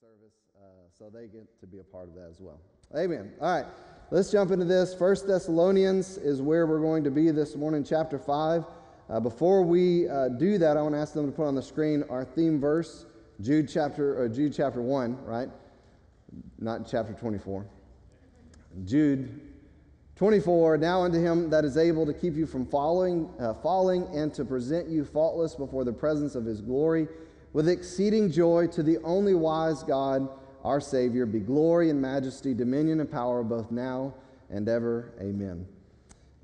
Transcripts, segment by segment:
service, uh, so they get to be a part of that as well. Amen. All right, let's jump into this. First Thessalonians is where we're going to be this morning, chapter 5. Uh, before we uh, do that, I want to ask them to put on the screen our theme verse, Jude chapter, or Jude chapter 1, right? Not chapter 24. Jude 24 now unto him that is able to keep you from falling, uh, falling and to present you faultless before the presence of his glory with exceeding joy to the only wise God, our Savior, be glory and majesty, dominion and power both now and ever. Amen.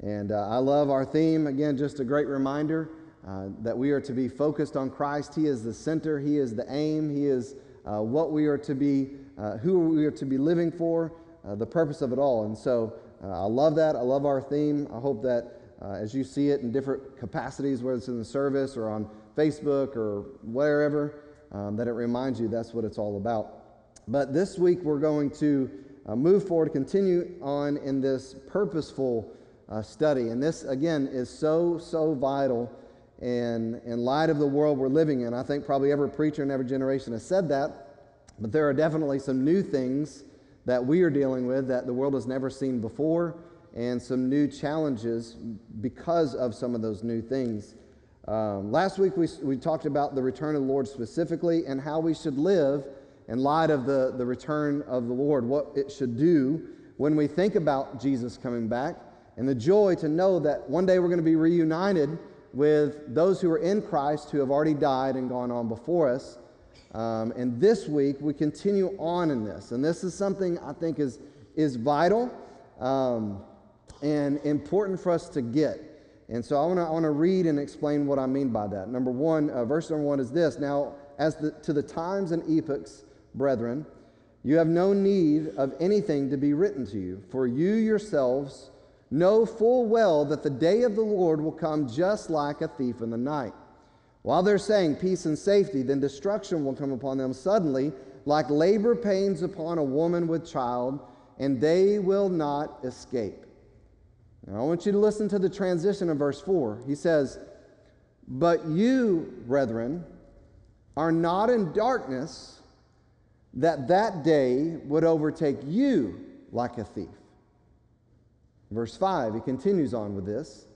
And uh, I love our theme. Again, just a great reminder uh, that we are to be focused on Christ. He is the center, He is the aim, He is uh, what we are to be, uh, who we are to be living for, uh, the purpose of it all. And so uh, I love that. I love our theme. I hope that as you see it in different capacities, whether it's in the service or on Facebook or wherever, um, that it reminds you that's what it's all about. But this week we're going to uh, move forward, continue on in this purposeful uh, study. And this, again, is so, so vital in, in light of the world we're living in. I think probably every preacher in every generation has said that, but there are definitely some new things that we are dealing with that the world has never seen before, and some new challenges because of some of those new things. Um, last week we, we talked about the return of the Lord specifically and how we should live in light of the, the return of the Lord, what it should do when we think about Jesus coming back, and the joy to know that one day we're going to be reunited with those who are in Christ who have already died and gone on before us. Um, and this week we continue on in this. And this is something I think is, is vital um, and important for us to get. And so I want to I read and explain what I mean by that. Number one, uh, verse number one is this Now, as the, to the times and epochs, brethren, you have no need of anything to be written to you, for you yourselves know full well that the day of the Lord will come just like a thief in the night. While they're saying peace and safety, then destruction will come upon them suddenly, like labor pains upon a woman with child, and they will not escape. Now, I want you to listen to the transition of verse 4. He says, But you, brethren, are not in darkness, that that day would overtake you like a thief. Verse 5, he continues on with this.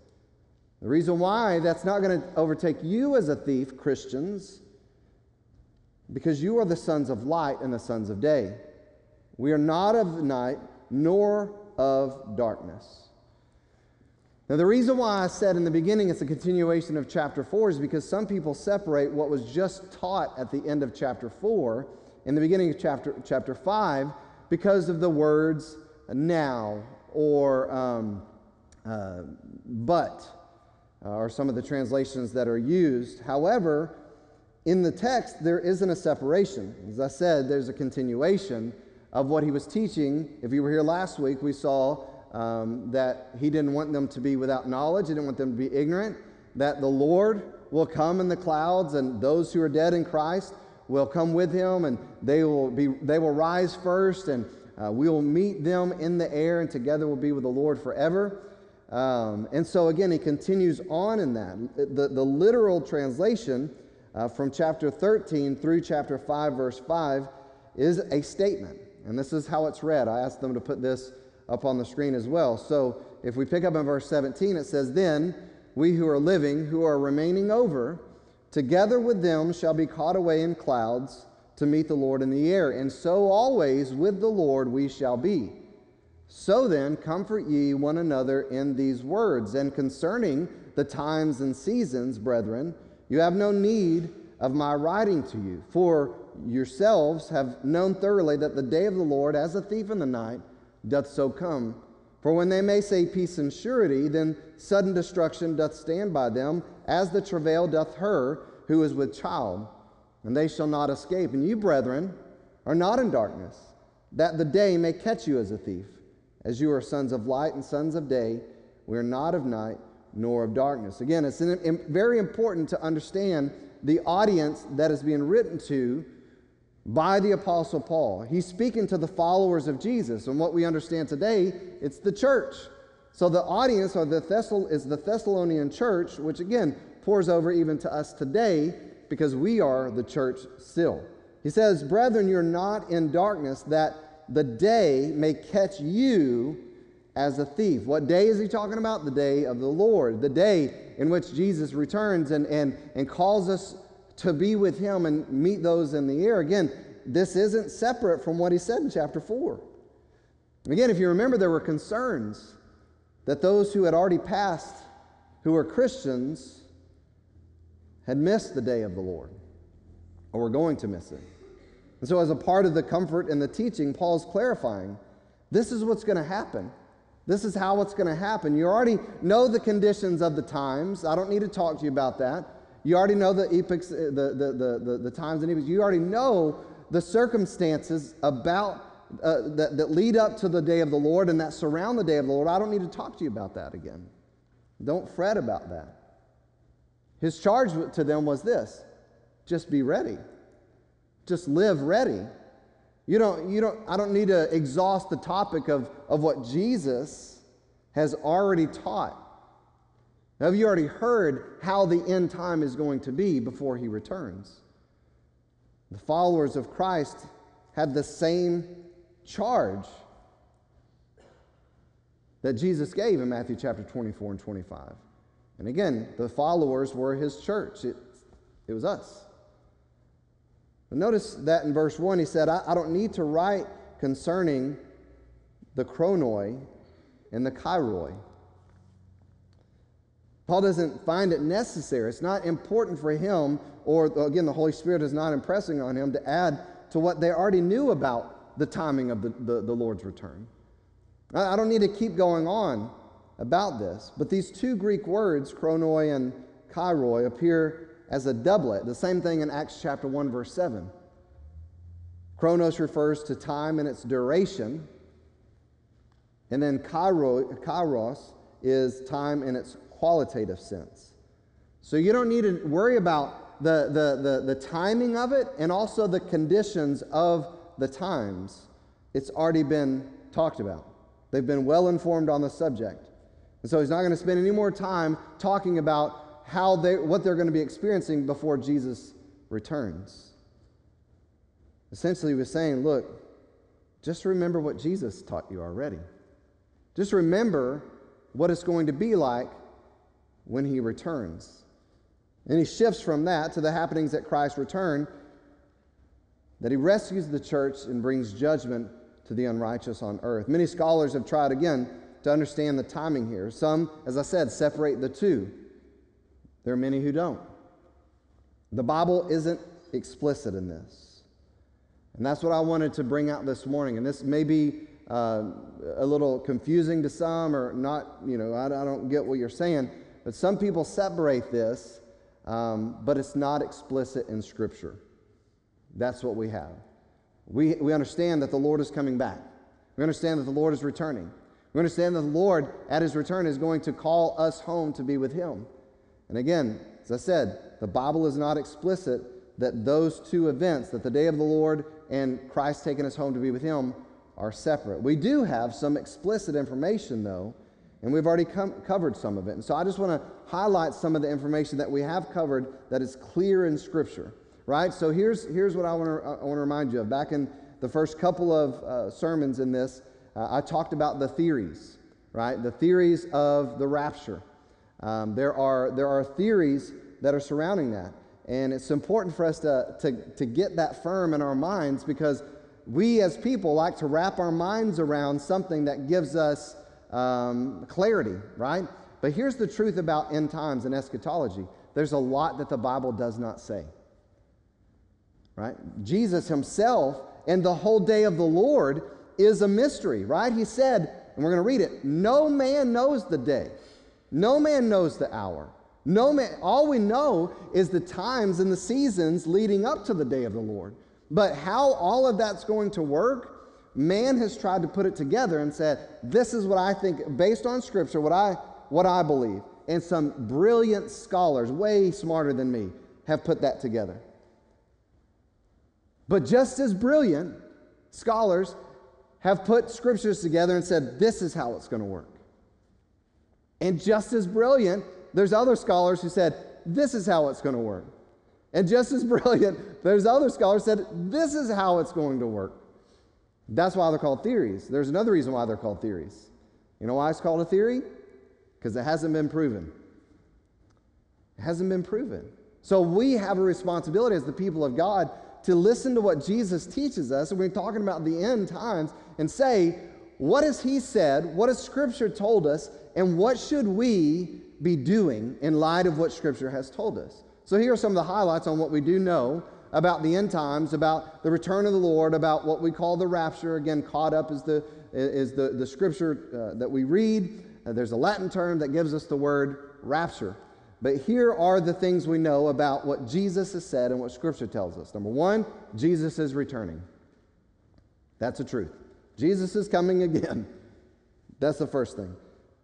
The reason why that's not going to overtake you as a thief, Christians, because you are the sons of light and the sons of day. We are not of night nor of darkness. Now, the reason why I said in the beginning it's a continuation of chapter 4 is because some people separate what was just taught at the end of chapter 4 in the beginning of chapter, chapter 5 because of the words now or um, uh, but, uh, or some of the translations that are used. However, in the text, there isn't a separation. As I said, there's a continuation of what he was teaching. If you were here last week, we saw um, that he didn't want them to be without knowledge, he didn't want them to be ignorant, that the Lord will come in the clouds and those who are dead in Christ will come with him and they will, be, they will rise first and uh, we will meet them in the air and together we'll be with the Lord forever. Um, and so again, he continues on in that. The, the literal translation uh, from chapter 13 through chapter 5, verse 5, is a statement. And this is how it's read. I asked them to put this up on the screen as well. So if we pick up in verse 17, it says, Then we who are living, who are remaining over, together with them shall be caught away in clouds to meet the Lord in the air. And so always with the Lord we shall be. So then, comfort ye one another in these words. And concerning the times and seasons, brethren, you have no need of my writing to you, for yourselves have known thoroughly that the day of the Lord, as a thief in the night, doth so come. For when they may say peace and surety, then sudden destruction doth stand by them, as the travail doth her who is with child, and they shall not escape. And you, brethren, are not in darkness, that the day may catch you as a thief. As you are sons of light and sons of day, we are not of night nor of darkness. Again, it's very important to understand the audience that is being written to by the Apostle Paul. He's speaking to the followers of Jesus. And what we understand today, it's the church. So the audience or the Thessal- is the Thessalonian church, which again pours over even to us today because we are the church still. He says, Brethren, you're not in darkness, that the day may catch you as a thief. What day is he talking about? The day of the Lord, the day in which Jesus returns and, and, and calls us to be with him and meet those in the air. Again, this isn't separate from what he said in chapter 4. Again, if you remember, there were concerns that those who had already passed, who were Christians, had missed the day of the Lord or were going to miss it. And so, as a part of the comfort and the teaching, Paul's clarifying this is what's going to happen. This is how it's going to happen. You already know the conditions of the times. I don't need to talk to you about that. You already know the epochs, uh, the, the, the, the, times and epochs. You already know the circumstances about uh, that, that lead up to the day of the Lord and that surround the day of the Lord. I don't need to talk to you about that again. Don't fret about that. His charge to them was this just be ready, just live ready. You don't, you don't, I don't need to exhaust the topic of, of what Jesus has already taught. Have you already heard how the end time is going to be before he returns? The followers of Christ had the same charge that Jesus gave in Matthew chapter 24 and 25. And again, the followers were his church, it, it was us. But notice that in verse 1, he said, I, I don't need to write concerning the chronoi and the kairoi. Paul doesn't find it necessary. It's not important for him, or again, the Holy Spirit is not impressing on him to add to what they already knew about the timing of the, the, the Lord's return. I, I don't need to keep going on about this, but these two Greek words, chronoi and kairoi, appear as a doublet, the same thing in Acts chapter 1, verse 7. Chronos refers to time and its duration, and then kairos is time and its qualitative sense. So you don't need to worry about the, the, the, the timing of it and also the conditions of the times. It's already been talked about. They've been well informed on the subject. And so he's not going to spend any more time talking about how they, what they're going to be experiencing before Jesus returns. Essentially, he was saying, look, just remember what Jesus taught you already. Just remember what it's going to be like when he returns. And he shifts from that to the happenings at Christ's return that he rescues the church and brings judgment to the unrighteous on earth. Many scholars have tried again to understand the timing here. Some, as I said, separate the two. There are many who don't. The Bible isn't explicit in this. And that's what I wanted to bring out this morning. And this may be uh, a little confusing to some or not, you know, I, I don't get what you're saying. But some people separate this, um, but it's not explicit in Scripture. That's what we have. We, we understand that the Lord is coming back. We understand that the Lord is returning. We understand that the Lord, at his return, is going to call us home to be with him. And again, as I said, the Bible is not explicit that those two events, that the day of the Lord and Christ taking us home to be with him, are separate. We do have some explicit information, though, and we've already com- covered some of it. And so I just want to highlight some of the information that we have covered that is clear in Scripture, right? So here's, here's what I want to I wanna remind you of. Back in the first couple of uh, sermons in this, uh, I talked about the theories, right? The theories of the rapture. Um, there, are, there are theories that are surrounding that. And it's important for us to, to, to get that firm in our minds because we as people like to wrap our minds around something that gives us um, clarity, right? But here's the truth about end times and eschatology there's a lot that the Bible does not say, right? Jesus himself and the whole day of the Lord is a mystery, right? He said, and we're going to read it no man knows the day, no man knows the hour. No man, all we know is the times and the seasons leading up to the day of the Lord. But how all of that's going to work man has tried to put it together and said, this is what I think, based on scripture, what I, what I believe. And some brilliant scholars, way smarter than me, have put that together. But just as brilliant scholars have put scriptures together and said, this is how it's going to work. And just as brilliant, there's other scholars who said, this is how it's going to work. And just as brilliant, there's other scholars said this is how it's going to work. That's why they're called theories. There's another reason why they're called theories. You know why it's called a theory? Because it hasn't been proven. It hasn't been proven. So we have a responsibility as the people of God to listen to what Jesus teaches us. And we're talking about the end times and say, what has he said? What has Scripture told us? And what should we be doing in light of what Scripture has told us? So here are some of the highlights on what we do know about the end times, about the return of the Lord, about what we call the rapture. Again, caught up is the, is the, the scripture uh, that we read. Uh, there's a Latin term that gives us the word rapture. But here are the things we know about what Jesus has said and what Scripture tells us. Number one, Jesus is returning. That's the truth. Jesus is coming again. That's the first thing.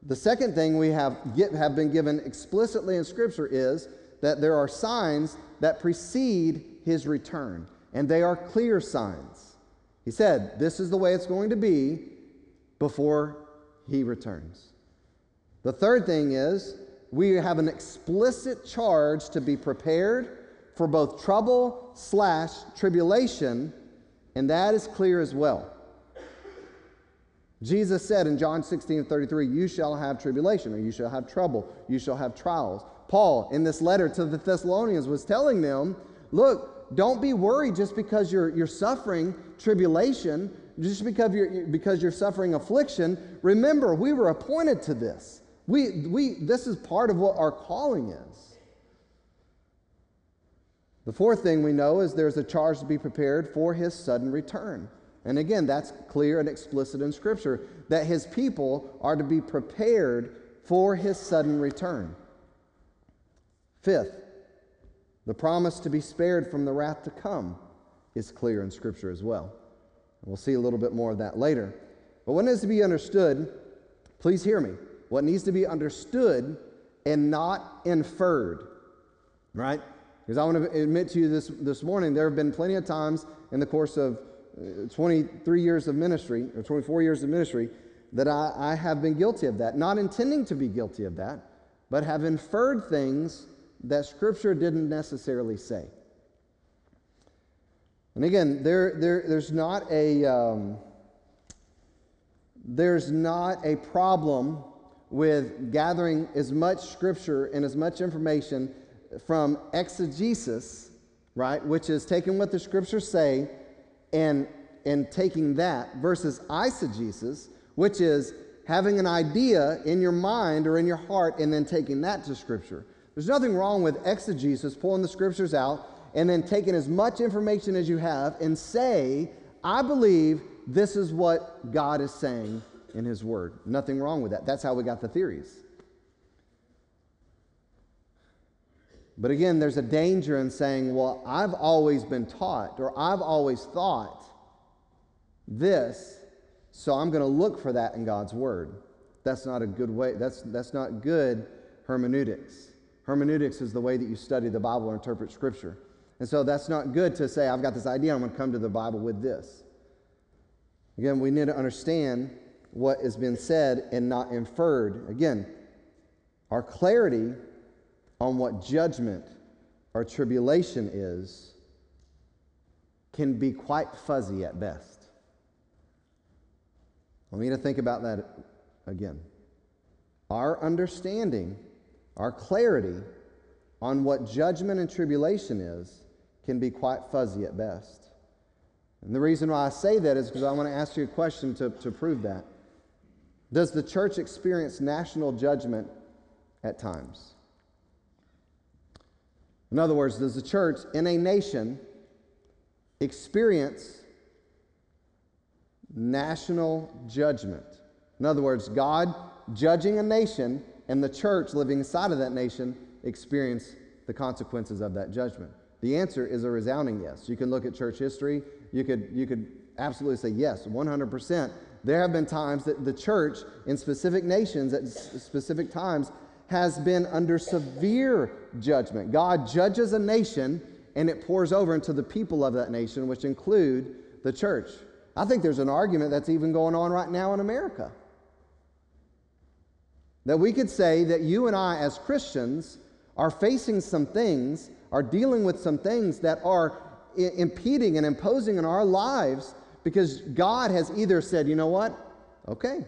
The second thing we have, get, have been given explicitly in Scripture is that there are signs that precede his return, and they are clear signs. He said, This is the way it's going to be before he returns. The third thing is we have an explicit charge to be prepared for both trouble slash tribulation, and that is clear as well. Jesus said in John 16 33, You shall have tribulation, or you shall have trouble, you shall have trials. Paul, in this letter to the Thessalonians, was telling them, Look, don't be worried just because you're, you're suffering tribulation, just because you're, because you're suffering affliction. Remember, we were appointed to this. We, we, this is part of what our calling is. The fourth thing we know is there's a charge to be prepared for his sudden return. And again, that's clear and explicit in Scripture that his people are to be prepared for his sudden return. Fifth, the promise to be spared from the wrath to come is clear in Scripture as well. We'll see a little bit more of that later. But what needs to be understood, please hear me, what needs to be understood and not inferred, right? Because I want to admit to you this, this morning, there have been plenty of times in the course of uh, 23 years of ministry, or 24 years of ministry, that I, I have been guilty of that. Not intending to be guilty of that, but have inferred things that Scripture didn't necessarily say. And again, there, there, there's not a um, there's not a problem with gathering as much Scripture and as much information from exegesis, right, which is taking what the Scriptures say and, and taking that versus eisegesis, which is having an idea in your mind or in your heart and then taking that to Scripture. There's nothing wrong with exegesis, pulling the Scriptures out and then taking as much information as you have and say, I believe this is what God is saying in His Word. Nothing wrong with that. That's how we got the theories. But again, there's a danger in saying, well, I've always been taught or I've always thought this, so I'm going to look for that in God's Word. That's not a good way. That's, that's not good hermeneutics. Hermeneutics is the way that you study the Bible or interpret Scripture. And so that's not good to say, I've got this idea, I'm going to come to the Bible with this. Again, we need to understand what has been said and not inferred. Again, our clarity on what judgment or tribulation is can be quite fuzzy at best. I want you to think about that again. Our understanding, our clarity on what judgment and tribulation is can be quite fuzzy at best. And the reason why I say that is because I want to ask you a question to, to prove that. Does the church experience national judgment at times? In other words, does the church in a nation experience national judgment? In other words, God judging a nation and the church living inside of that nation experience the consequences of that judgment? The answer is a resounding yes. You can look at church history. You could, you could absolutely say yes, 100%. There have been times that the church in specific nations at specific times has been under severe judgment. God judges a nation and it pours over into the people of that nation, which include the church. I think there's an argument that's even going on right now in America. That we could say that you and I, as Christians, are facing some things are dealing with some things that are I- impeding and imposing on our lives because God has either said, you know what? Okay.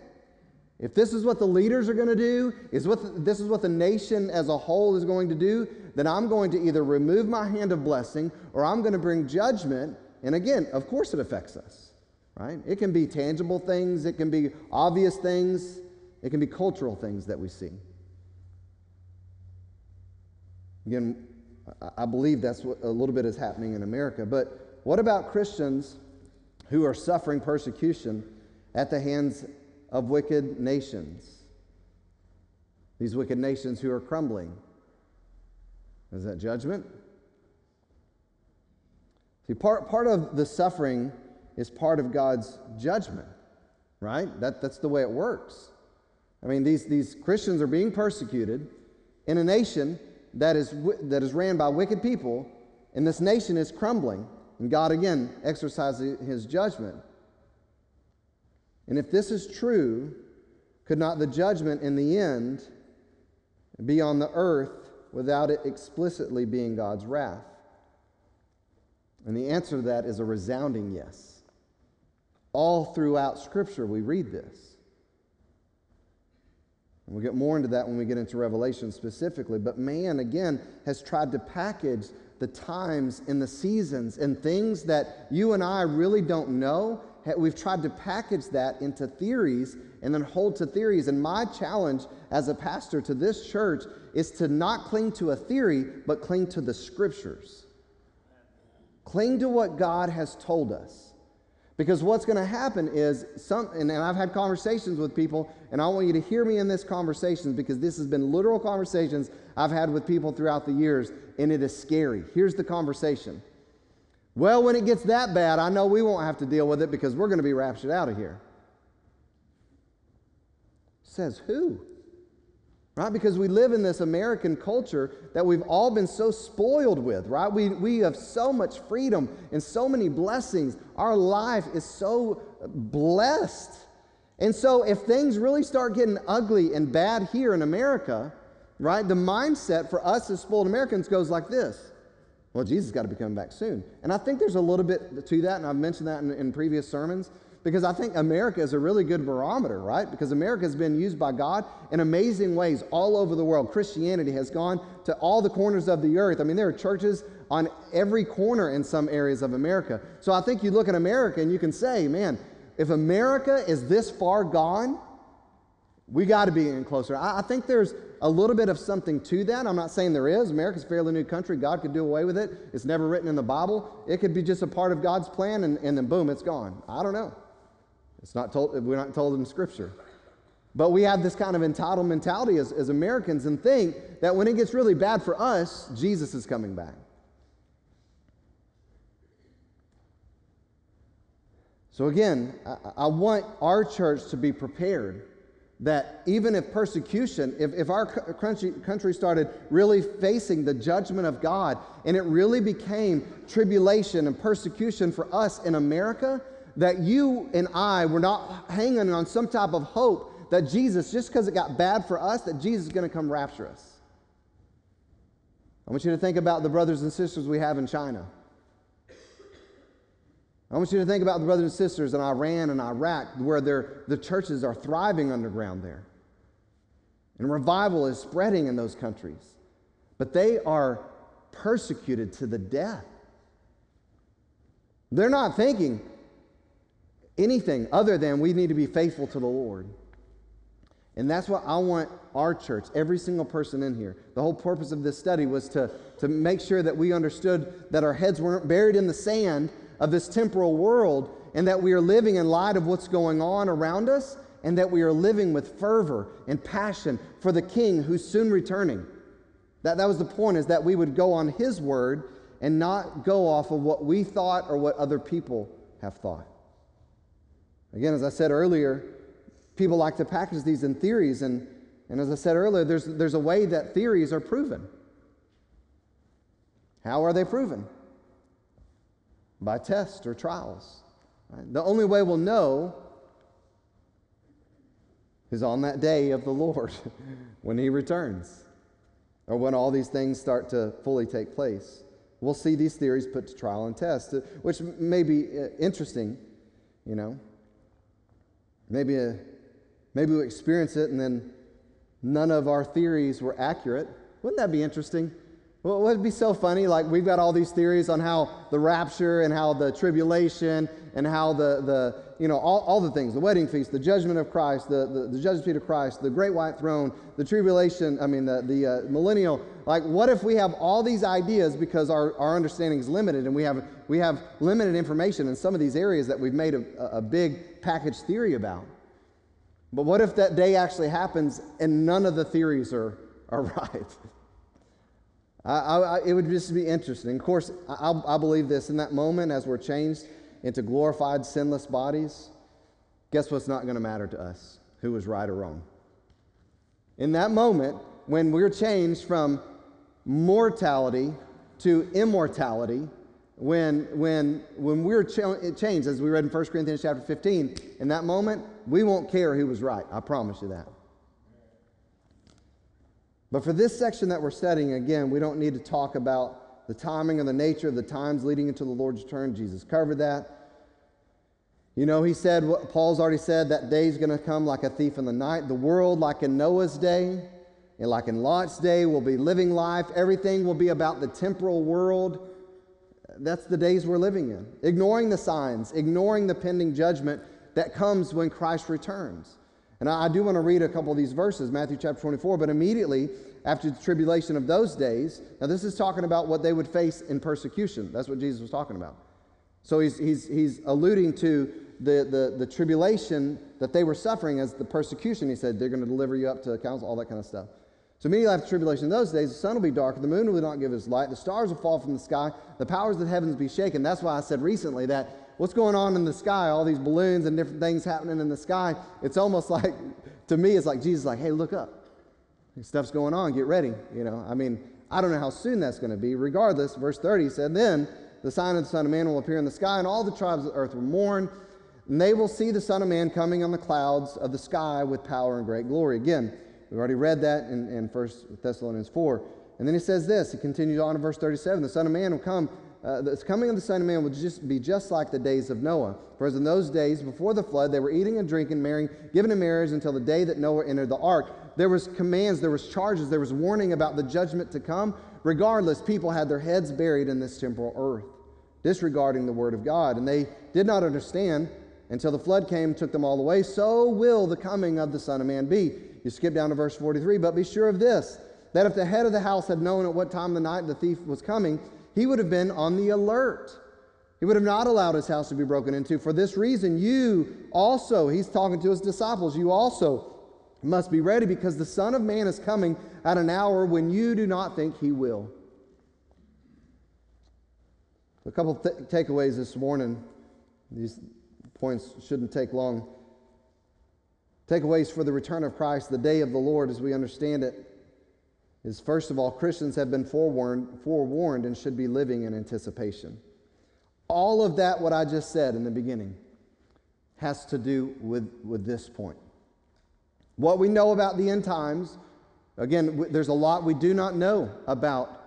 If this is what the leaders are going to do, is what the, this is what the nation as a whole is going to do, then I'm going to either remove my hand of blessing or I'm going to bring judgment. And again, of course it affects us, right? It can be tangible things, it can be obvious things, it can be cultural things that we see. Again, I believe that's what a little bit is happening in America. But what about Christians who are suffering persecution at the hands of wicked nations? These wicked nations who are crumbling. Is that judgment? See, part, part of the suffering is part of God's judgment, right? That, that's the way it works. I mean, these, these Christians are being persecuted in a nation that is, that is ran by wicked people, and this nation is crumbling, and God again exercises his judgment. And if this is true, could not the judgment in the end be on the earth without it explicitly being God's wrath? And the answer to that is a resounding yes. All throughout Scripture, we read this. And we'll get more into that when we get into Revelation specifically. But man, again, has tried to package the times and the seasons and things that you and I really don't know. We've tried to package that into theories and then hold to theories. And my challenge as a pastor to this church is to not cling to a theory, but cling to the scriptures. Cling to what God has told us. Because what's going to happen is some, and I've had conversations with people, and I want you to hear me in this conversation because this has been literal conversations I've had with people throughout the years, and it is scary. Here's the conversation. Well, when it gets that bad, I know we won't have to deal with it because we're going to be raptured out of here. Says who? Right? Because we live in this American culture that we've all been so spoiled with, right? We, we have so much freedom and so many blessings. Our life is so blessed. And so, if things really start getting ugly and bad here in America, right, the mindset for us as spoiled Americans goes like this Well, Jesus got to be coming back soon. And I think there's a little bit to that, and I've mentioned that in, in previous sermons because I think America is a really good barometer, right? Because America has been used by God in amazing ways all over the world. Christianity has gone to all the corners of the earth. I mean, there are churches on every corner in some areas of America. So I think you look at America and you can say, man, if America is this far gone, we got to be in closer. I, I, think there's a little bit of something to that. I'm not saying there is. America's a fairly new country. God could do away with it. It's never written in the Bible. It could be just a part of God's plan, and, and then boom, it's gone. I don't know. It's not told, we're not told in Scripture. But we have this kind of entitled mentality as, as Americans and think that when it gets really bad for us, Jesus is coming back. So, again, I, I, want our church to be prepared that even if persecution, if, if our country, country started really facing the judgment of God and it really became tribulation and persecution for us in America, that you and I were not hanging on some type of hope that Jesus, just because it got bad for us, that Jesus is going to come rapture us. I want you to think about the brothers and sisters we have in China. I want you to think about the brothers and sisters in Iran and Iraq, where the churches are thriving underground there. And revival is spreading in those countries. But they are persecuted to the death. They're not thinking, anything other than we need to be faithful to the Lord. And that's what I want our church, every single person in here. The whole purpose of this study was to, to make sure that we understood that our heads weren't buried in the sand of this temporal world and that we are living in light of what's going on around us and that we are living with fervor and passion for the King who's soon returning. That, that was the point, is that we would go on His word and not go off of what we thought or what other people have thought. Again, as I said earlier, people like to package these in theories, and, and as I said earlier, there's, there's a way that theories are proven. How are they proven? By tests or trials. Right? The only way we'll know is on that day of the Lord when He returns. or when all these things start to fully take place. We'll see these theories put to trial and test, which may be uh, interesting, you know. Maybe, a, uh, maybe we experience it and then none of our theories were accurate. Wouldn't that be interesting? Well, it would be so funny. Like, we've got all these theories on how the rapture and how the tribulation and how the, the you know, all, all the things the wedding feast, the judgment of Christ, the, the, the judgment of Christ, the great white throne, the tribulation, I mean, the, the uh, millennial. Like, what if we have all these ideas because our, our understanding is limited and we have, we have limited information in some of these areas that we've made a, a big package theory about? But what if that day actually happens and none of the theories are, are right? I, I, it would just be interesting. Of course, I, I believe this in that moment as we're changed into glorified, sinless bodies. Guess what's not going to matter to us? Who was right or wrong? In that moment, when we're changed from mortality to immortality, when, when, when we're ch- changed, as we read in 1 Corinthians chapter 15, in that moment, we won't care who was right. I promise you that. But for this section that we're studying, again, we don't need to talk about the timing or the nature of the times leading into the Lord's return. Jesus covered that. You know, he said, Paul's already said, that day is going to come like a thief in the night. The world, like in Noah's day, and like in Lot's day, will be living life. Everything will be about the temporal world. That's the days we're living in. Ignoring the signs, ignoring the pending judgment that comes when Christ returns. And I, do want to read a couple of these verses, Matthew chapter 24, but immediately after the tribulation of those days, now this is talking about what they would face in persecution. That's what Jesus was talking about. So he's, he's, he's alluding to the, the, the tribulation that they were suffering as the persecution. He said, they're going to deliver you up to council, all that kind of stuff. So immediately after the tribulation in those days, the sun will be dark, the moon will not give its light, the stars will fall from the sky, the powers of the heavens be shaken. That's why I said recently that what's going on in the sky, all these balloons and different things happening in the sky, it's almost like, to me, it's like Jesus like, hey, look up. Stuff's going on, get ready. You know, I mean, I don't know how soon that's going to be. Regardless, verse 30 said, Then the sign of the Son of Man will appear in the sky, and all the tribes of the earth will mourn, and they will see the Son of Man coming on the clouds of the sky with power and great glory. Again, we've already read that in, in 1 Thessalonians 4. And then he says this, he continues on in verse 37 The Son of Man will come uh, the coming of the Son of Man will just be just like the days of Noah. For as in those days before the flood, they were eating and drinking, marrying, giving in marriage until the day that Noah entered the ark. There was commands, there was charges, there was warning about the judgment to come. Regardless, people had their heads buried in this temporal earth, disregarding the word of God, and they did not understand until the flood came took them all away. So will the coming of the Son of Man be. You skip down to verse 43, but be sure of this that if the head of the house had known at what time of the night the thief was coming, he would have been on the alert. He would have not allowed his house to be broken into. For this reason, you also, he's talking to his disciples, you also must be ready because the Son of Man is coming at an hour when you do not think he will. A couple th- takeaways this morning. These points shouldn't take long. Takeaways for the return of Christ, the day of the Lord as we understand it is first of all, Christians have been forewarned, forewarned and should be living in anticipation. All of that, what I just said in the beginning, has to do with, with this point. What we know about the end times, again, there's a lot we do not know about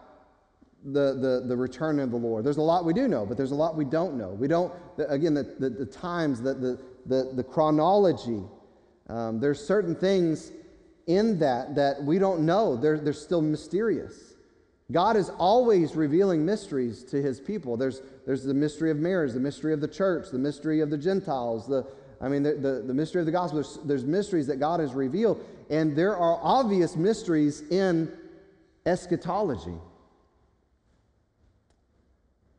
the, the, the return of the Lord. There's a lot we do know, but there's a lot we don't know. We don't, again, the, the, the times, the, the, the, the chronology, um, there's certain things in that that we don't know. They're, they're still mysterious. God is always revealing mysteries to his people. There's, there's the mystery of marriage, the mystery of the church, the mystery of the Gentiles, the, I mean, the, the, the mystery of the gospel. There's, there's mysteries that God has revealed, and there are obvious mysteries in eschatology.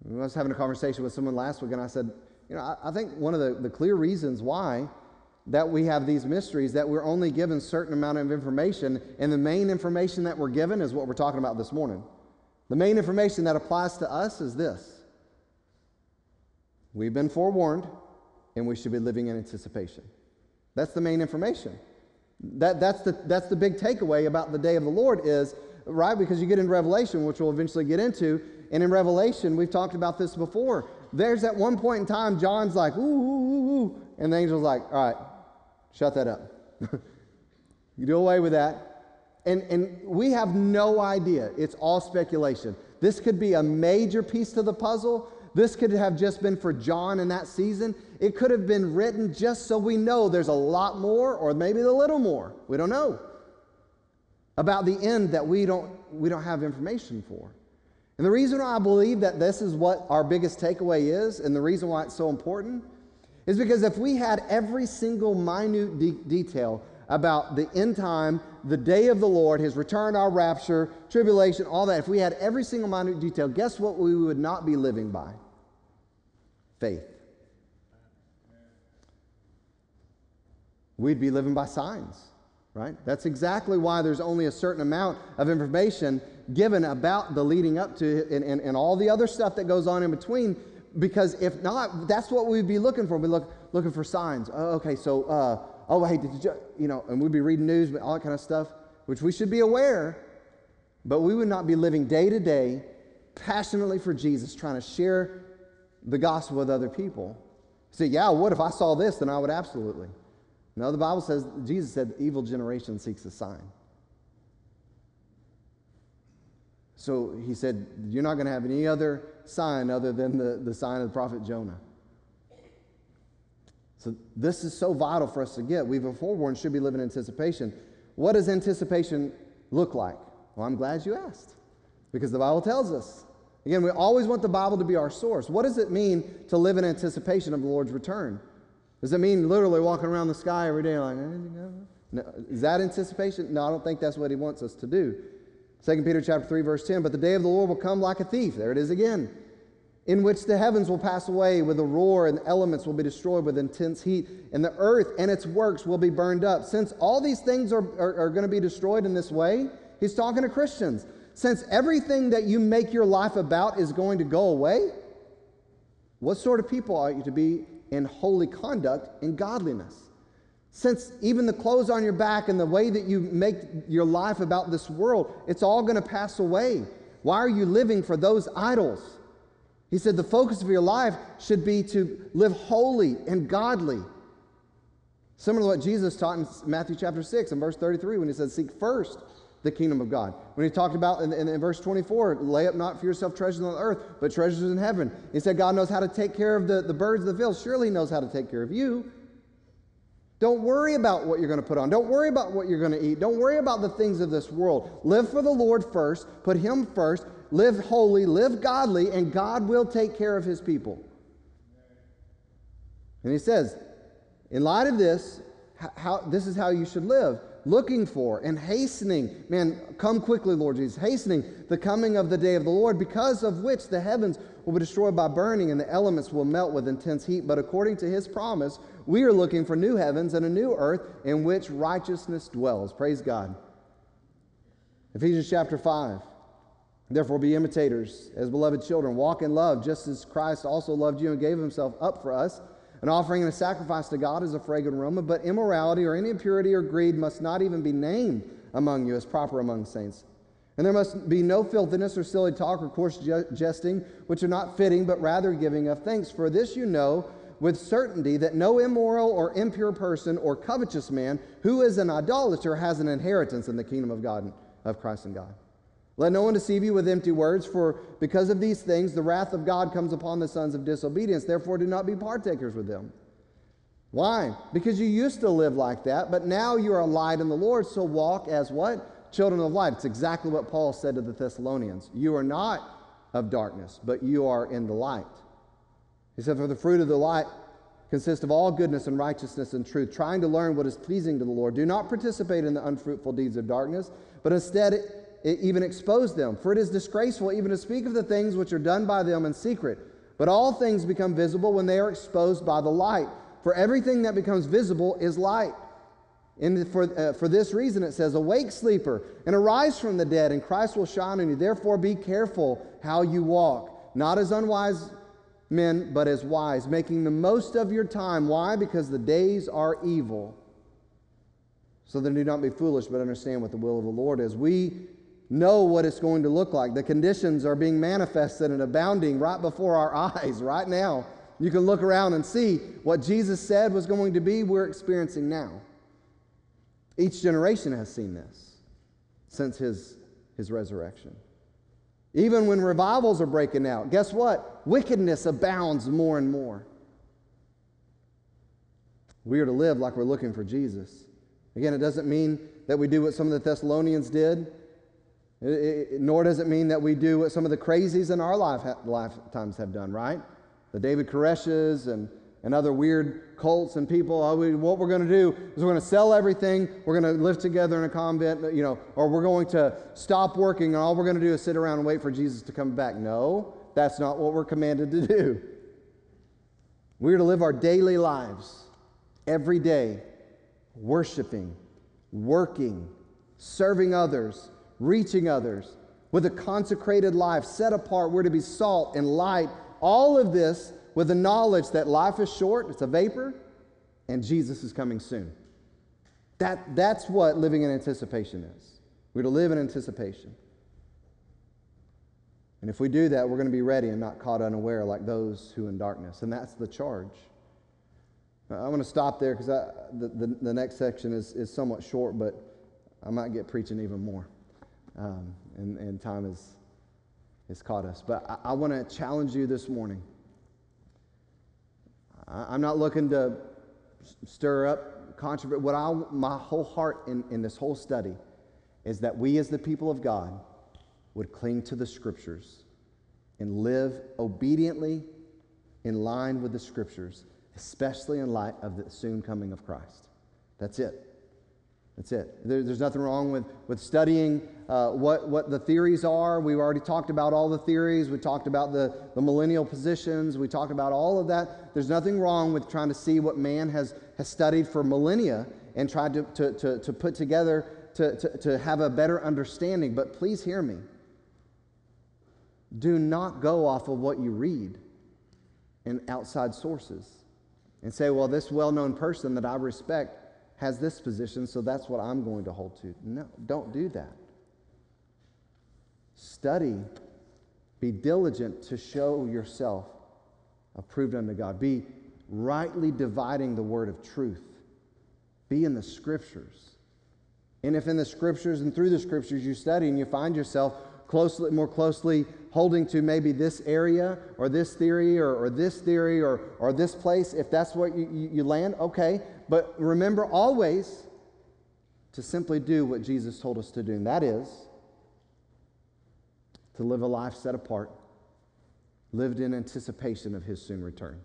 I was having a conversation with someone last week, and I said, you know, I, I think one of the, the clear reasons why that we have these mysteries that we're only given certain amount of information and the main information that we're given is what we're talking about this morning. The main information that applies to us is this. We've been forewarned and we should be living in anticipation. That's the main information. That, that's, the, that's the big takeaway about the day of the lord is right because you get in revelation which we'll eventually get into and in revelation we've talked about this before. There's at one point in time john's like ooh, ooh, ooh, ooh and the angel's like all right Shut that up. you do away with that. And, and we have no idea. It's all speculation. This could be a major piece to the puzzle. This could have just been for John in that season. It could have been written just so we know there's a lot more or maybe a little more. We don't know. About the end that we don't, we don't have information for. And the reason why I believe that this is what our biggest takeaway is, and the reason why it's so important, is because if we had every single minute de- detail about the end time, the day of the Lord, his return, our rapture, tribulation, all that, if we had every single minute detail, guess what we would not be living by? Faith. We'd be living by signs, right? That's exactly why there's only a certain amount of information given about the leading up to and, and, and all the other stuff that goes on in between. Because if not, that's what we'd be looking for. We'd look looking for signs. Oh, okay, so uh, oh, hey, did you, you know, and we'd be reading news, all that kind of stuff, which we should be aware, but we would not be living day to day passionately for Jesus, trying to share the gospel with other people. Say, yeah, what if I saw this? Then I would absolutely. No, the Bible says, Jesus said, the evil generation seeks a sign. So he said, You're not going to have any other sign other than the, the sign of the prophet Jonah. So this is so vital for us to get. We've been forewarned, should be living in anticipation. What does anticipation look like? Well, I'm glad you asked because the Bible tells us. Again, we always want the Bible to be our source. What does it mean to live in anticipation of the Lord's return? Does it mean literally walking around the sky every day like, no, is that anticipation? No, I don't think that's what he wants us to do. 2 Peter chapter 3, verse 10, but the day of the Lord will come like a thief. There it is again. In which the heavens will pass away with a roar and the elements will be destroyed with intense heat and the earth and its works will be burned up. Since all these things are, are, are going to be destroyed in this way he's talking to christians. Since everything that you make your life about is going to go away what sort of people are you to be in holy conduct and godliness since even the clothes on your back and the way that you make your life about this world it's all going to pass away why are you living for those idols he said the focus of your life should be to live holy and godly. Similar to what Jesus taught in Matthew chapter 6 and verse 33 when he said, Seek first the kingdom of God. When he talked about in, in, in, verse 24, lay up not for yourself treasures on earth, but treasures in heaven. He said, God knows how to take care of the, the birds of the field. Surely he knows how to take care of you. Don't worry about what you're going to put on. Don't worry about what you're going to eat. Don't worry about the things of this world. Live for the Lord first. Put him first live holy, live godly, and God will take care of his people. And he says, in light of this, how, this is how you should live looking for and hastening, man, come quickly, Lord Jesus, hastening the coming of the day of the Lord, because of which the heavens will be destroyed by burning and the elements will melt with intense heat. But according to his promise, we are looking for new heavens and a new earth in which righteousness dwells. Praise God. Ephesians chapter 5. Therefore, be imitators as beloved children. Walk in love, just as Christ also loved you and gave himself up for us, an offering and a sacrifice to God as a fragrant aroma. But immorality or any impurity or greed must not even be named among you as proper among saints. And there must be no filthiness or silly talk or coarse jesting, which are not fitting, but rather giving of thanks. For this you know with certainty that no immoral or impure person or covetous man who is an idolater has an inheritance in the kingdom of God, of Christ and God. Let no one deceive you with empty words, for because of these things the wrath of God comes upon the sons of disobedience. Therefore, do not be partakers with them. Why? Because you used to live like that, but now you are a light in the Lord, so walk as what? Children of light. It's exactly what Paul said to the Thessalonians. You are not of darkness, but you are in the light. He said, For the fruit of the light consists of all goodness and righteousness and truth, trying to learn what is pleasing to the Lord. Do not participate in the unfruitful deeds of darkness, but instead it even expose them. For it is disgraceful even to speak of the things which are done by them in secret. But all things become visible when they are exposed by the light. For everything that becomes visible is light. And for, uh, for this reason, it says, Awake, sleeper, and arise from the dead, and Christ will shine on you. Therefore, be careful how you walk, not as unwise men, but as wise, making the most of your time. Why? Because the days are evil. So then do not be foolish, but understand what the will of the Lord is. We know what it's going to look like. The conditions are being manifested and abounding right before our eyes right now. You can look around and see what Jesus said was going to be, we're experiencing now. Each generation has seen this. since his, his resurrection. Even when revivals are breaking out, guess what? Wickedness abounds more and more. We are to live like we're looking for Jesus. Again, it doesn't mean that we do what some of the Thessalonians did, it, it, nor does it mean that we do what some of the crazies in our life, lifetimes have done, right? The David Koreshes and, and other weird cults and people. Oh, we, what we're going to do is we're going to sell everything. We're going to live together in a convent, you know, or we're going to stop working and all we're going to do is sit around and wait for Jesus to come back. No, that's not what we're commanded to do. We're to live our daily lives every day, worshiping, working, serving others, reaching others with a consecrated life set apart. We're to be salt and light. All of this with the knowledge that life is short, it's a vapor, and Jesus is coming soon. That, that's what living in anticipation is. We're to live in anticipation. And if we do that, we're going to be ready and not caught unaware like those who in darkness. And that's the charge. I'm going to stop there because the, the, the, next section is, is somewhat short, but I might get preaching even more. Um, and, and time has, has caught us. But I, I want to challenge you this morning. I'm not looking to stir up controversy. What I, my whole heart in, in this whole study is that we, as the people of God, would cling to the scriptures and live obediently in line with the scriptures, especially in light of the soon coming of Christ. That's it. That's it. There, there's nothing wrong with, with studying uh, what, what the theories are. We've already talked about all the theories. We talked about the, the millennial positions. We talked about all of that. There's nothing wrong with trying to see what man has, has studied for millennia and tried to, to, to, to put together to, to, to have a better understanding. But please hear me. Do not go off of what you read in outside sources and say, well, this well known person that I respect has this position, so that's what I'm going to hold to. No, don't do that. Study, be diligent to show yourself approved unto God. Be rightly dividing the word of truth. Be in the scriptures. And if in the scriptures and through the scriptures you study and you find yourself closely, more closely holding to maybe this area or this theory or, or this theory or, or this place, if that's what you, you, you land, okay. But remember always to simply do what Jesus told us to do, and that is to live a life set apart, lived in anticipation of his soon return.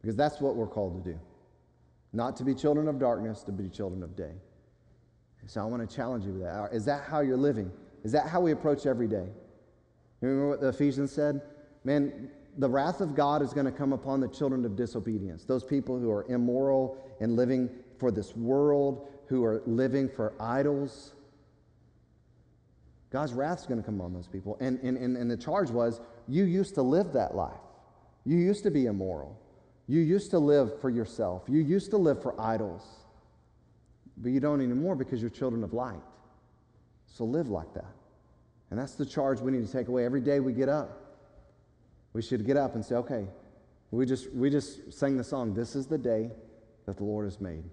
Because that's what we're called to do. Not to be children of darkness, to be children of day. So I want to challenge you with that. Is that how you're living? Is that how we approach every day? Remember what the Ephesians said? Man, the wrath of God is going to come upon the children of disobedience, those people who are immoral and living for this world, who are living for idols. God's wrath is going to come on those people. And, and, and, and the charge was you used to live that life. You used to be immoral. You used to live for yourself. You used to live for idols. But you don't anymore because you're children of light. So live like that. And that's the charge we need to take away. Every day we get up, we should get up and say, okay, we just, we just sang the song, This is the day that the Lord has made.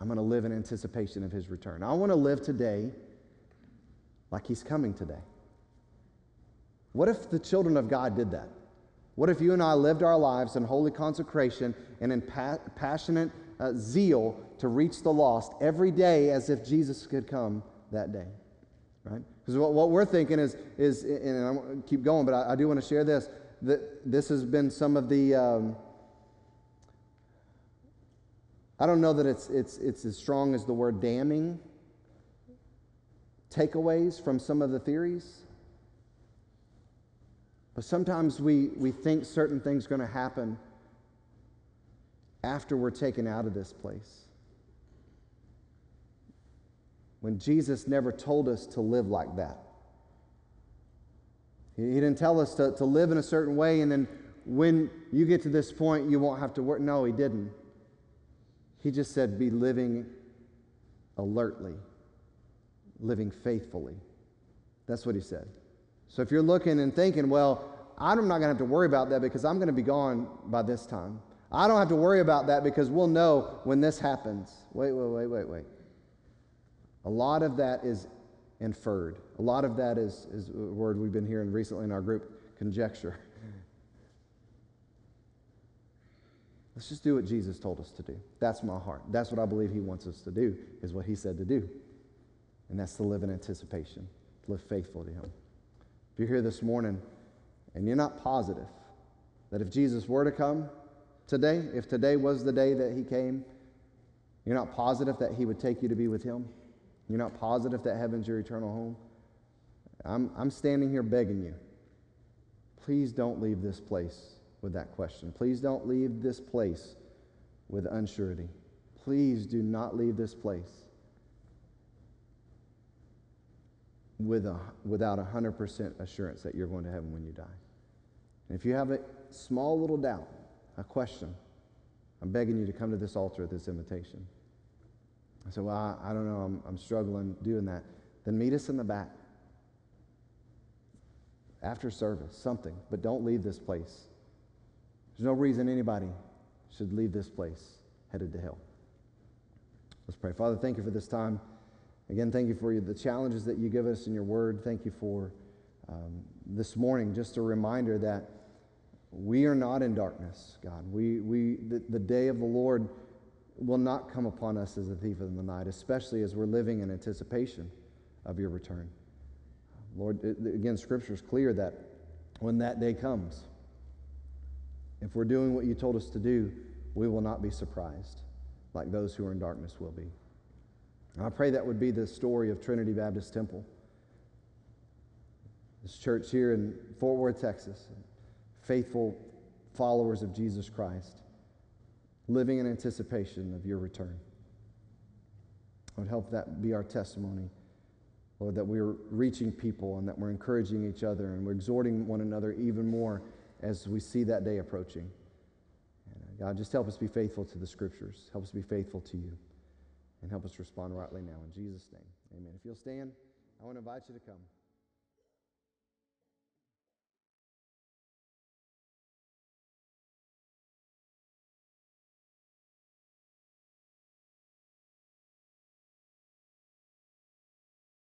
I'm going to live in anticipation of his return. I want to live today like he's coming today. What if the children of God did that? What if you and I lived our lives in holy consecration and in pa- passionate uh, zeal to reach the lost every day as if Jesus could come that day? Right? Because what, what we're thinking is, is and I going to keep going, but I, I do want to share this, that this has been some of the, um, I don't know that it's, it's, it's as strong as the word damning takeaways from some of the theories. But sometimes we, we think certain things are going to happen after we're taken out of this place when Jesus never told us to live like that. He, didn't tell us to, to live in a certain way and then when you get to this point, you won't have to work. No, he didn't. He just said, be living alertly, living faithfully. That's what he said. So if you're looking and thinking, well, I'm not going to have to worry about that because I'm going to be gone by this time. I don't have to worry about that because we'll know when this happens. Wait, wait, wait, wait, wait. A lot of that is inferred. A lot of that is, is a word we've been hearing recently in our group conjecture. Let's just do what Jesus told us to do. That's my heart. That's what I believe he wants us to do, is what he said to do. And that's to live in anticipation, to live faithful to him. If you're here this morning and you're not positive that if Jesus were to come today, if today was the day that he came, you're not positive that he would take you to be with him, you're not positive that heaven's your eternal home, I'm, I'm standing here begging you. Please don't leave this place with that question. Please don't leave this place with unsurety. Please do not leave this place with a, without 100% assurance that you're going to heaven when you die. And if you have a small little doubt, a question, I'm begging you to come to this altar at this invitation. I said, Well, I, I don't know, I'm, I'm struggling doing that. Then meet us in the back after service, something, but don't leave this place. There's no reason anybody should leave this place headed to hell. Let's pray. Father, thank you for this time. Again, thank you for the challenges that you give us in your word. Thank you for um, this morning, just a reminder that we are not in darkness, God. We, we, the, the day of the Lord will not come upon us as a thief in the night, especially as we're living in anticipation of your return. Lord, again, Scripture is clear that when that day comes, if we're doing what you told us to do, we will not be surprised like those who are in darkness will be. And I pray that would be the story of Trinity Baptist Temple. This church here in Fort Worth, Texas, faithful followers of Jesus Christ, living in anticipation of your return. Would help that be our testimony, Lord, that we're reaching people and that we're encouraging each other and we're exhorting one another even more as we see that day approaching. And uh, God, just help us be faithful to the scriptures. Help us be faithful to you and help us respond rightly now. In Jesus' name, amen. If you'll stand, I want to invite you to come.